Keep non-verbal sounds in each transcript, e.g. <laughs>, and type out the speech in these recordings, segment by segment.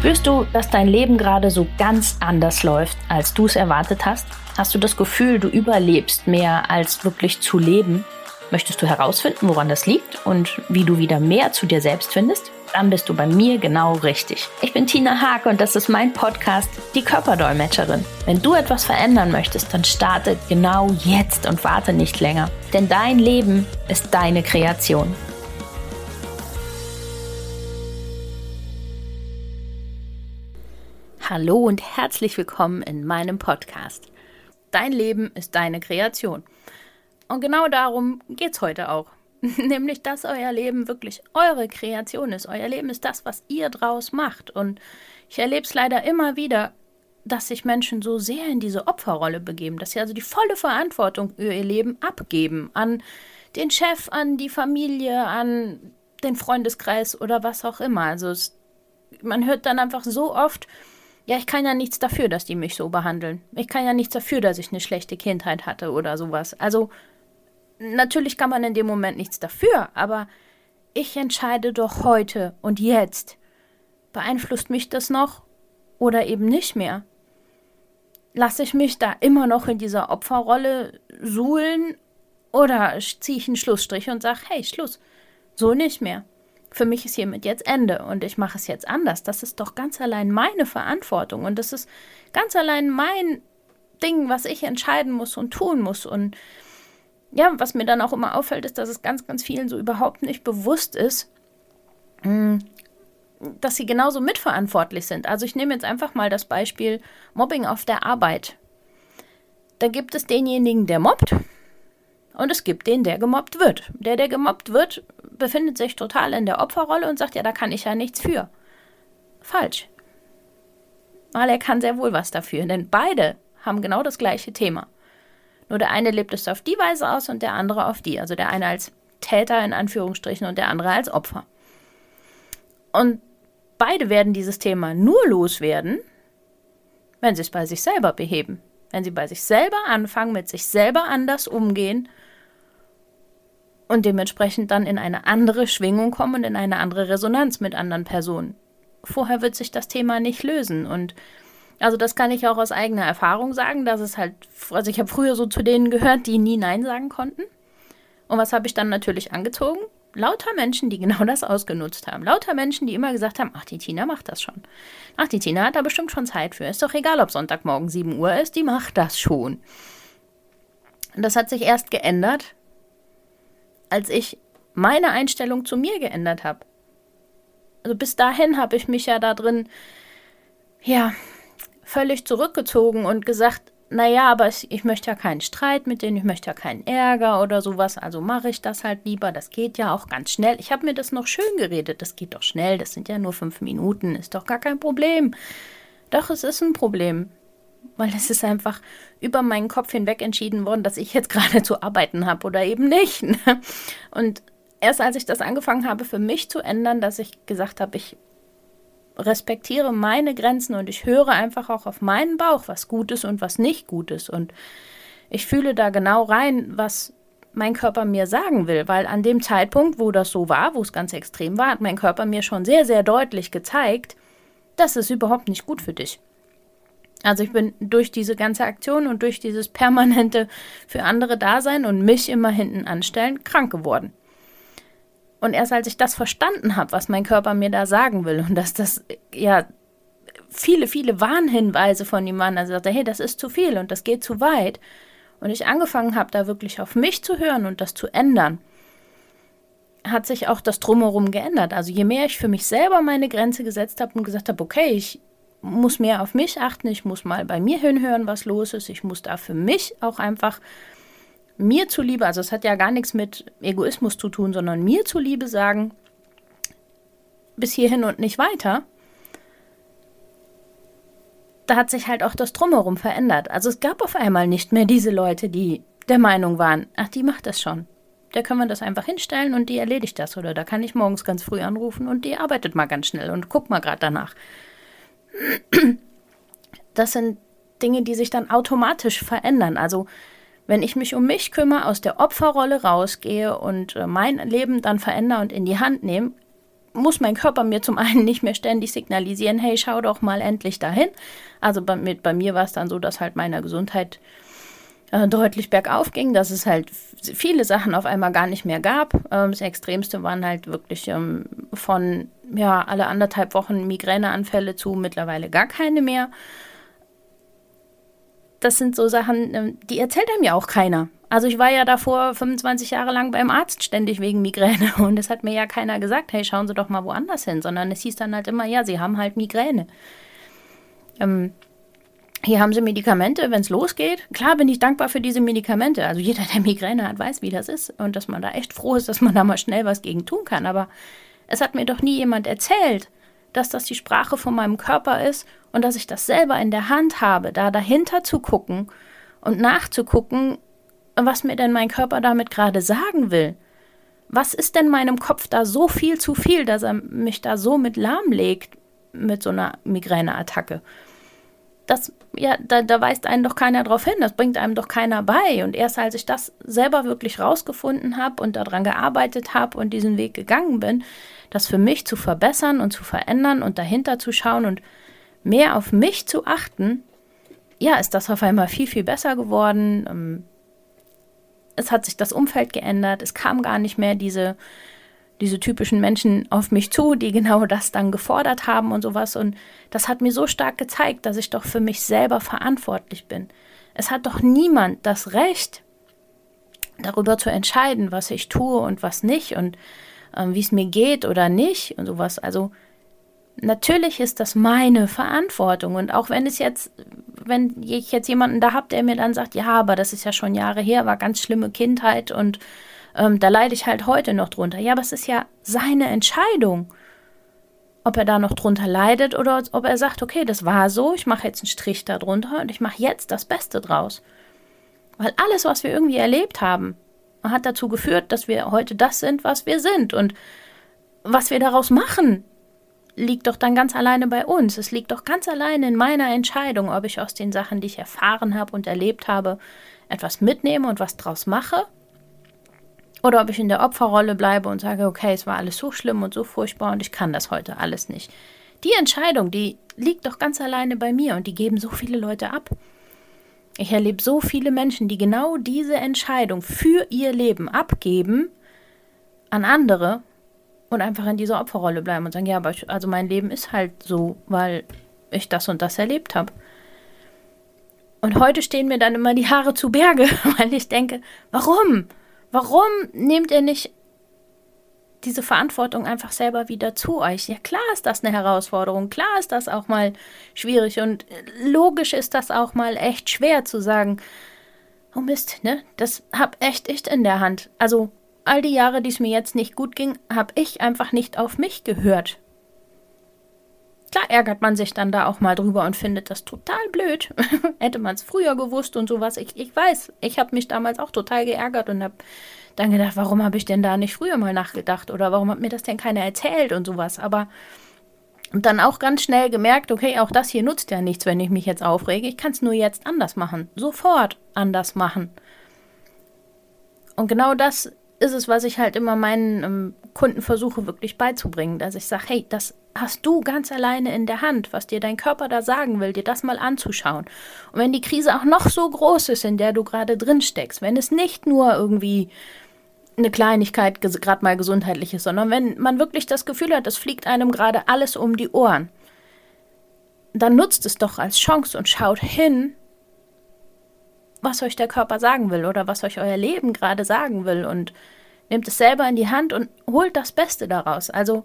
Spürst du, dass dein Leben gerade so ganz anders läuft, als du es erwartet hast? Hast du das Gefühl, du überlebst mehr als wirklich zu leben? Möchtest du herausfinden, woran das liegt und wie du wieder mehr zu dir selbst findest? Dann bist du bei mir genau richtig. Ich bin Tina Haag und das ist mein Podcast, die Körperdolmetscherin. Wenn du etwas verändern möchtest, dann starte genau jetzt und warte nicht länger. Denn dein Leben ist deine Kreation. Hallo und herzlich willkommen in meinem Podcast. Dein Leben ist deine Kreation. Und genau darum geht es heute auch. <laughs> Nämlich, dass euer Leben wirklich eure Kreation ist. Euer Leben ist das, was ihr draus macht. Und ich erlebe es leider immer wieder, dass sich Menschen so sehr in diese Opferrolle begeben, dass sie also die volle Verantwortung für ihr Leben abgeben an den Chef, an die Familie, an den Freundeskreis oder was auch immer. Also es, man hört dann einfach so oft, ja, ich kann ja nichts dafür, dass die mich so behandeln. Ich kann ja nichts dafür, dass ich eine schlechte Kindheit hatte oder sowas. Also, natürlich kann man in dem Moment nichts dafür, aber ich entscheide doch heute und jetzt. Beeinflusst mich das noch oder eben nicht mehr? Lasse ich mich da immer noch in dieser Opferrolle suhlen oder ziehe ich einen Schlussstrich und sage, hey, Schluss, so nicht mehr für mich ist hiermit jetzt Ende und ich mache es jetzt anders. Das ist doch ganz allein meine Verantwortung und das ist ganz allein mein Ding, was ich entscheiden muss und tun muss. Und ja, was mir dann auch immer auffällt, ist, dass es ganz, ganz vielen so überhaupt nicht bewusst ist, hm, dass sie genauso mitverantwortlich sind. Also ich nehme jetzt einfach mal das Beispiel Mobbing auf der Arbeit. Da gibt es denjenigen, der mobbt und es gibt den, der gemobbt wird. Der, der gemobbt wird, befindet sich total in der Opferrolle und sagt, ja, da kann ich ja nichts für. Falsch. Weil er kann sehr wohl was dafür, denn beide haben genau das gleiche Thema. Nur der eine lebt es auf die Weise aus und der andere auf die. Also der eine als Täter in Anführungsstrichen und der andere als Opfer. Und beide werden dieses Thema nur loswerden, wenn sie es bei sich selber beheben. Wenn sie bei sich selber anfangen, mit sich selber anders umgehen und dementsprechend dann in eine andere Schwingung kommen und in eine andere Resonanz mit anderen Personen. Vorher wird sich das Thema nicht lösen und also das kann ich auch aus eigener Erfahrung sagen, dass es halt, also ich habe früher so zu denen gehört, die nie Nein sagen konnten. Und was habe ich dann natürlich angezogen? Lauter Menschen, die genau das ausgenutzt haben. Lauter Menschen, die immer gesagt haben, ach, die Tina macht das schon. Ach, die Tina hat da bestimmt schon Zeit für. Ist doch egal, ob Sonntagmorgen 7 Uhr ist, die macht das schon. Und das hat sich erst geändert, als ich meine Einstellung zu mir geändert habe. Also bis dahin habe ich mich ja da drin, ja, völlig zurückgezogen und gesagt, naja, aber ich, ich möchte ja keinen Streit mit denen, ich möchte ja keinen Ärger oder sowas, also mache ich das halt lieber, das geht ja auch ganz schnell. Ich habe mir das noch schön geredet, das geht doch schnell, das sind ja nur fünf Minuten, ist doch gar kein Problem. Doch, es ist ein Problem weil es ist einfach über meinen Kopf hinweg entschieden worden, dass ich jetzt <laughs> gerade zu arbeiten habe oder eben nicht. Ne? Und erst als ich das angefangen habe für mich zu ändern, dass ich gesagt habe, ich respektiere meine Grenzen und ich höre einfach auch auf meinen Bauch, was gut ist und was nicht gut ist. Und ich fühle da genau rein, was mein Körper mir sagen will, weil an dem Zeitpunkt, wo das so war, wo es ganz extrem war, hat mein Körper mir schon sehr, sehr deutlich gezeigt, das ist überhaupt nicht gut für dich. Also ich bin durch diese ganze Aktion und durch dieses permanente für andere Dasein und mich immer hinten anstellen krank geworden. Und erst als ich das verstanden habe, was mein Körper mir da sagen will und dass das ja viele, viele Warnhinweise von ihm waren, also sagte, hey, das ist zu viel und das geht zu weit. Und ich angefangen habe, da wirklich auf mich zu hören und das zu ändern, hat sich auch das Drumherum geändert. Also je mehr ich für mich selber meine Grenze gesetzt habe und gesagt habe, okay, ich muss mehr auf mich achten, ich muss mal bei mir hinhören, was los ist, ich muss da für mich auch einfach mir zuliebe, also es hat ja gar nichts mit Egoismus zu tun, sondern mir zuliebe sagen, bis hierhin und nicht weiter. Da hat sich halt auch das Drumherum verändert. Also es gab auf einmal nicht mehr diese Leute, die der Meinung waren, ach, die macht das schon. Da können wir das einfach hinstellen und die erledigt das. Oder da kann ich morgens ganz früh anrufen und die arbeitet mal ganz schnell und guck mal gerade danach. Das sind Dinge, die sich dann automatisch verändern. Also wenn ich mich um mich kümmere, aus der Opferrolle rausgehe und äh, mein Leben dann verändere und in die Hand nehme, muss mein Körper mir zum einen nicht mehr ständig signalisieren, hey, schau doch mal endlich dahin. Also bei, mit, bei mir war es dann so, dass halt meiner Gesundheit äh, deutlich bergauf ging, dass es halt viele Sachen auf einmal gar nicht mehr gab. Ähm, das Extremste waren halt wirklich ähm, von ja, alle anderthalb Wochen Migräneanfälle zu mittlerweile gar keine mehr. Das sind so Sachen, ähm, die erzählt einem ja auch keiner. Also ich war ja davor 25 Jahre lang beim Arzt ständig wegen Migräne <laughs> und es hat mir ja keiner gesagt, hey, schauen Sie doch mal woanders hin, sondern es hieß dann halt immer, ja, Sie haben halt Migräne. Ähm, hier haben Sie Medikamente, wenn es losgeht. Klar bin ich dankbar für diese Medikamente. Also jeder, der Migräne hat, weiß, wie das ist und dass man da echt froh ist, dass man da mal schnell was gegen tun kann. Aber es hat mir doch nie jemand erzählt, dass das die Sprache von meinem Körper ist und dass ich das selber in der Hand habe, da dahinter zu gucken und nachzugucken, was mir denn mein Körper damit gerade sagen will. Was ist denn meinem Kopf da so viel zu viel, dass er mich da so mit lahmlegt mit so einer Migräneattacke? Das, ja, da, da weist einen doch keiner drauf hin, das bringt einem doch keiner bei. Und erst als ich das selber wirklich rausgefunden habe und daran gearbeitet habe und diesen Weg gegangen bin, das für mich zu verbessern und zu verändern und dahinter zu schauen und mehr auf mich zu achten, ja, ist das auf einmal viel, viel besser geworden. Ähm, es hat sich das Umfeld geändert, es kam gar nicht mehr diese, diese typischen Menschen auf mich zu, die genau das dann gefordert haben und sowas. Und das hat mir so stark gezeigt, dass ich doch für mich selber verantwortlich bin. Es hat doch niemand das Recht, darüber zu entscheiden, was ich tue und was nicht und äh, wie es mir geht oder nicht und sowas. Also natürlich ist das meine Verantwortung. Und auch wenn es jetzt, wenn ich jetzt jemanden da habe, der mir dann sagt, ja, aber das ist ja schon Jahre her, war ganz schlimme Kindheit und ähm, da leide ich halt heute noch drunter. Ja, aber es ist ja seine Entscheidung, ob er da noch drunter leidet oder ob er sagt, okay, das war so, ich mache jetzt einen Strich darunter und ich mache jetzt das Beste draus. Weil alles, was wir irgendwie erlebt haben, hat dazu geführt, dass wir heute das sind, was wir sind. Und was wir daraus machen, liegt doch dann ganz alleine bei uns. Es liegt doch ganz alleine in meiner Entscheidung, ob ich aus den Sachen, die ich erfahren habe und erlebt habe, etwas mitnehme und was draus mache. Oder ob ich in der Opferrolle bleibe und sage, okay, es war alles so schlimm und so furchtbar und ich kann das heute alles nicht. Die Entscheidung, die liegt doch ganz alleine bei mir und die geben so viele Leute ab. Ich erlebe so viele Menschen, die genau diese Entscheidung für ihr Leben abgeben an andere und einfach in dieser Opferrolle bleiben und sagen, ja, aber ich, also mein Leben ist halt so, weil ich das und das erlebt habe. Und heute stehen mir dann immer die Haare zu Berge, <laughs> weil ich denke, warum? Warum nehmt ihr nicht diese Verantwortung einfach selber wieder zu euch? Ja, klar ist das eine Herausforderung, klar ist das auch mal schwierig und logisch ist das auch mal echt schwer zu sagen, oh Mist, ne? Das hab echt ich in der Hand. Also all die Jahre, die es mir jetzt nicht gut ging, habe ich einfach nicht auf mich gehört. Klar ärgert man sich dann da auch mal drüber und findet das total blöd. <laughs> Hätte man es früher gewusst und sowas. Ich, ich weiß, ich habe mich damals auch total geärgert und habe dann gedacht, warum habe ich denn da nicht früher mal nachgedacht oder warum hat mir das denn keiner erzählt und sowas. Aber dann auch ganz schnell gemerkt, okay, auch das hier nutzt ja nichts, wenn ich mich jetzt aufrege. Ich kann es nur jetzt anders machen. Sofort anders machen. Und genau das ist es, was ich halt immer meinen ähm, Kunden versuche wirklich beizubringen, dass ich sage, hey, das hast du ganz alleine in der Hand, was dir dein Körper da sagen will, dir das mal anzuschauen. Und wenn die Krise auch noch so groß ist, in der du gerade drin steckst, wenn es nicht nur irgendwie eine Kleinigkeit gerade mal gesundheitlich ist, sondern wenn man wirklich das Gefühl hat, es fliegt einem gerade alles um die Ohren, dann nutzt es doch als Chance und schaut hin, was euch der Körper sagen will oder was euch euer Leben gerade sagen will und nehmt es selber in die Hand und holt das Beste daraus. Also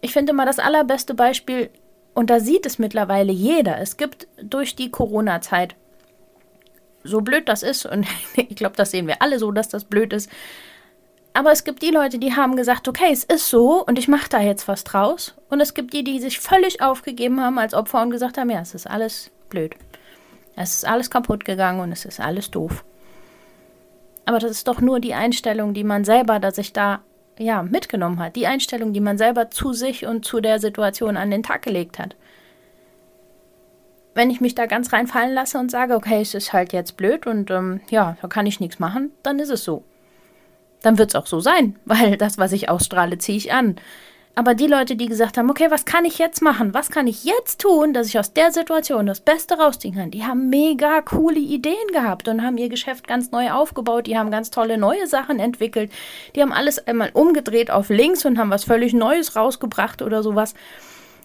ich finde mal das allerbeste Beispiel, und da sieht es mittlerweile jeder, es gibt durch die Corona-Zeit, so blöd das ist, und <laughs> ich glaube, das sehen wir alle so, dass das blöd ist, aber es gibt die Leute, die haben gesagt, okay, es ist so und ich mache da jetzt was draus. Und es gibt die, die sich völlig aufgegeben haben als Opfer und gesagt haben, ja, es ist alles blöd. Es ist alles kaputt gegangen und es ist alles doof. Aber das ist doch nur die Einstellung, die man selber, dass sich da ja mitgenommen hat. Die Einstellung, die man selber zu sich und zu der Situation an den Tag gelegt hat. Wenn ich mich da ganz reinfallen lasse und sage, okay, es ist halt jetzt blöd und ähm, ja, da kann ich nichts machen, dann ist es so. Dann wird es auch so sein, <laughs> weil das, was ich ausstrahle, ziehe ich an. Aber die Leute, die gesagt haben, okay, was kann ich jetzt machen? Was kann ich jetzt tun, dass ich aus der Situation das Beste rausziehen kann? Die haben mega coole Ideen gehabt und haben ihr Geschäft ganz neu aufgebaut. Die haben ganz tolle neue Sachen entwickelt. Die haben alles einmal umgedreht auf links und haben was völlig Neues rausgebracht oder sowas.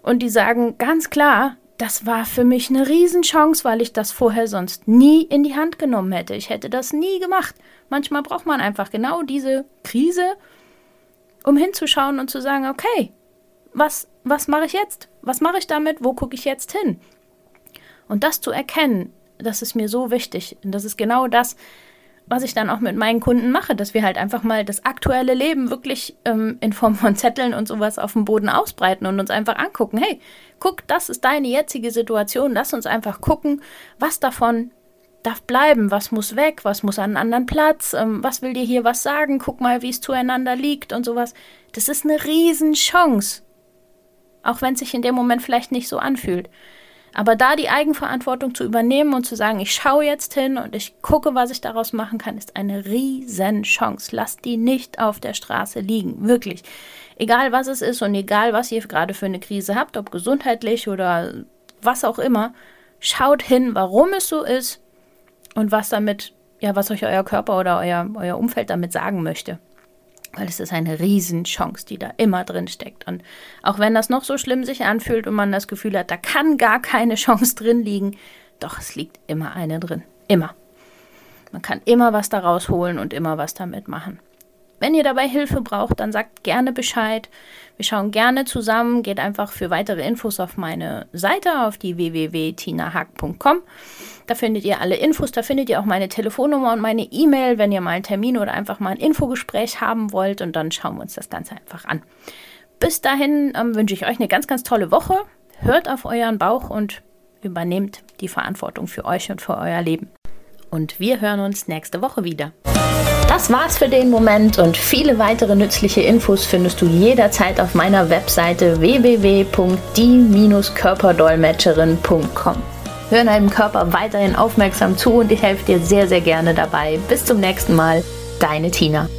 Und die sagen ganz klar, das war für mich eine Riesenchance, weil ich das vorher sonst nie in die Hand genommen hätte. Ich hätte das nie gemacht. Manchmal braucht man einfach genau diese Krise, um hinzuschauen und zu sagen, okay, was, was mache ich jetzt? Was mache ich damit? Wo gucke ich jetzt hin? Und das zu erkennen, das ist mir so wichtig. Und das ist genau das, was ich dann auch mit meinen Kunden mache, dass wir halt einfach mal das aktuelle Leben wirklich ähm, in Form von Zetteln und sowas auf dem Boden ausbreiten und uns einfach angucken. Hey, guck, das ist deine jetzige Situation. Lass uns einfach gucken, was davon darf bleiben, was muss weg, was muss an einen anderen Platz, ähm, was will dir hier was sagen, guck mal, wie es zueinander liegt und sowas. Das ist eine Riesenchance. Auch wenn es sich in dem Moment vielleicht nicht so anfühlt. Aber da die Eigenverantwortung zu übernehmen und zu sagen, ich schaue jetzt hin und ich gucke, was ich daraus machen kann, ist eine Riesenchance. Lasst die nicht auf der Straße liegen. Wirklich. Egal was es ist und egal was ihr gerade für eine Krise habt, ob gesundheitlich oder was auch immer, schaut hin, warum es so ist und was damit, ja, was euch euer Körper oder euer, euer Umfeld damit sagen möchte. Weil es ist eine Riesenchance, die da immer drin steckt. Und auch wenn das noch so schlimm sich anfühlt und man das Gefühl hat, da kann gar keine <laughs> Chance drin liegen, doch es liegt immer eine drin. Immer. Man kann immer was daraus holen und immer was damit machen. Wenn ihr dabei Hilfe braucht, dann sagt gerne Bescheid. Wir schauen gerne zusammen. Geht einfach für weitere Infos auf meine Seite, auf die www.tinahack.com. Da findet ihr alle Infos, da findet ihr auch meine Telefonnummer und meine E-Mail, wenn ihr mal einen Termin oder einfach mal ein Infogespräch haben wollt. Und dann schauen wir uns das Ganze einfach an. Bis dahin ähm, wünsche ich euch eine ganz, ganz tolle Woche. Hört auf euren Bauch und übernehmt die Verantwortung für euch und für euer Leben. Und wir hören uns nächste Woche wieder. Das war's für den Moment und viele weitere nützliche Infos findest du jederzeit auf meiner Webseite www.die-körperdolmetscherin.com. Hör deinem Körper weiterhin aufmerksam zu und ich helfe dir sehr, sehr gerne dabei. Bis zum nächsten Mal, deine Tina.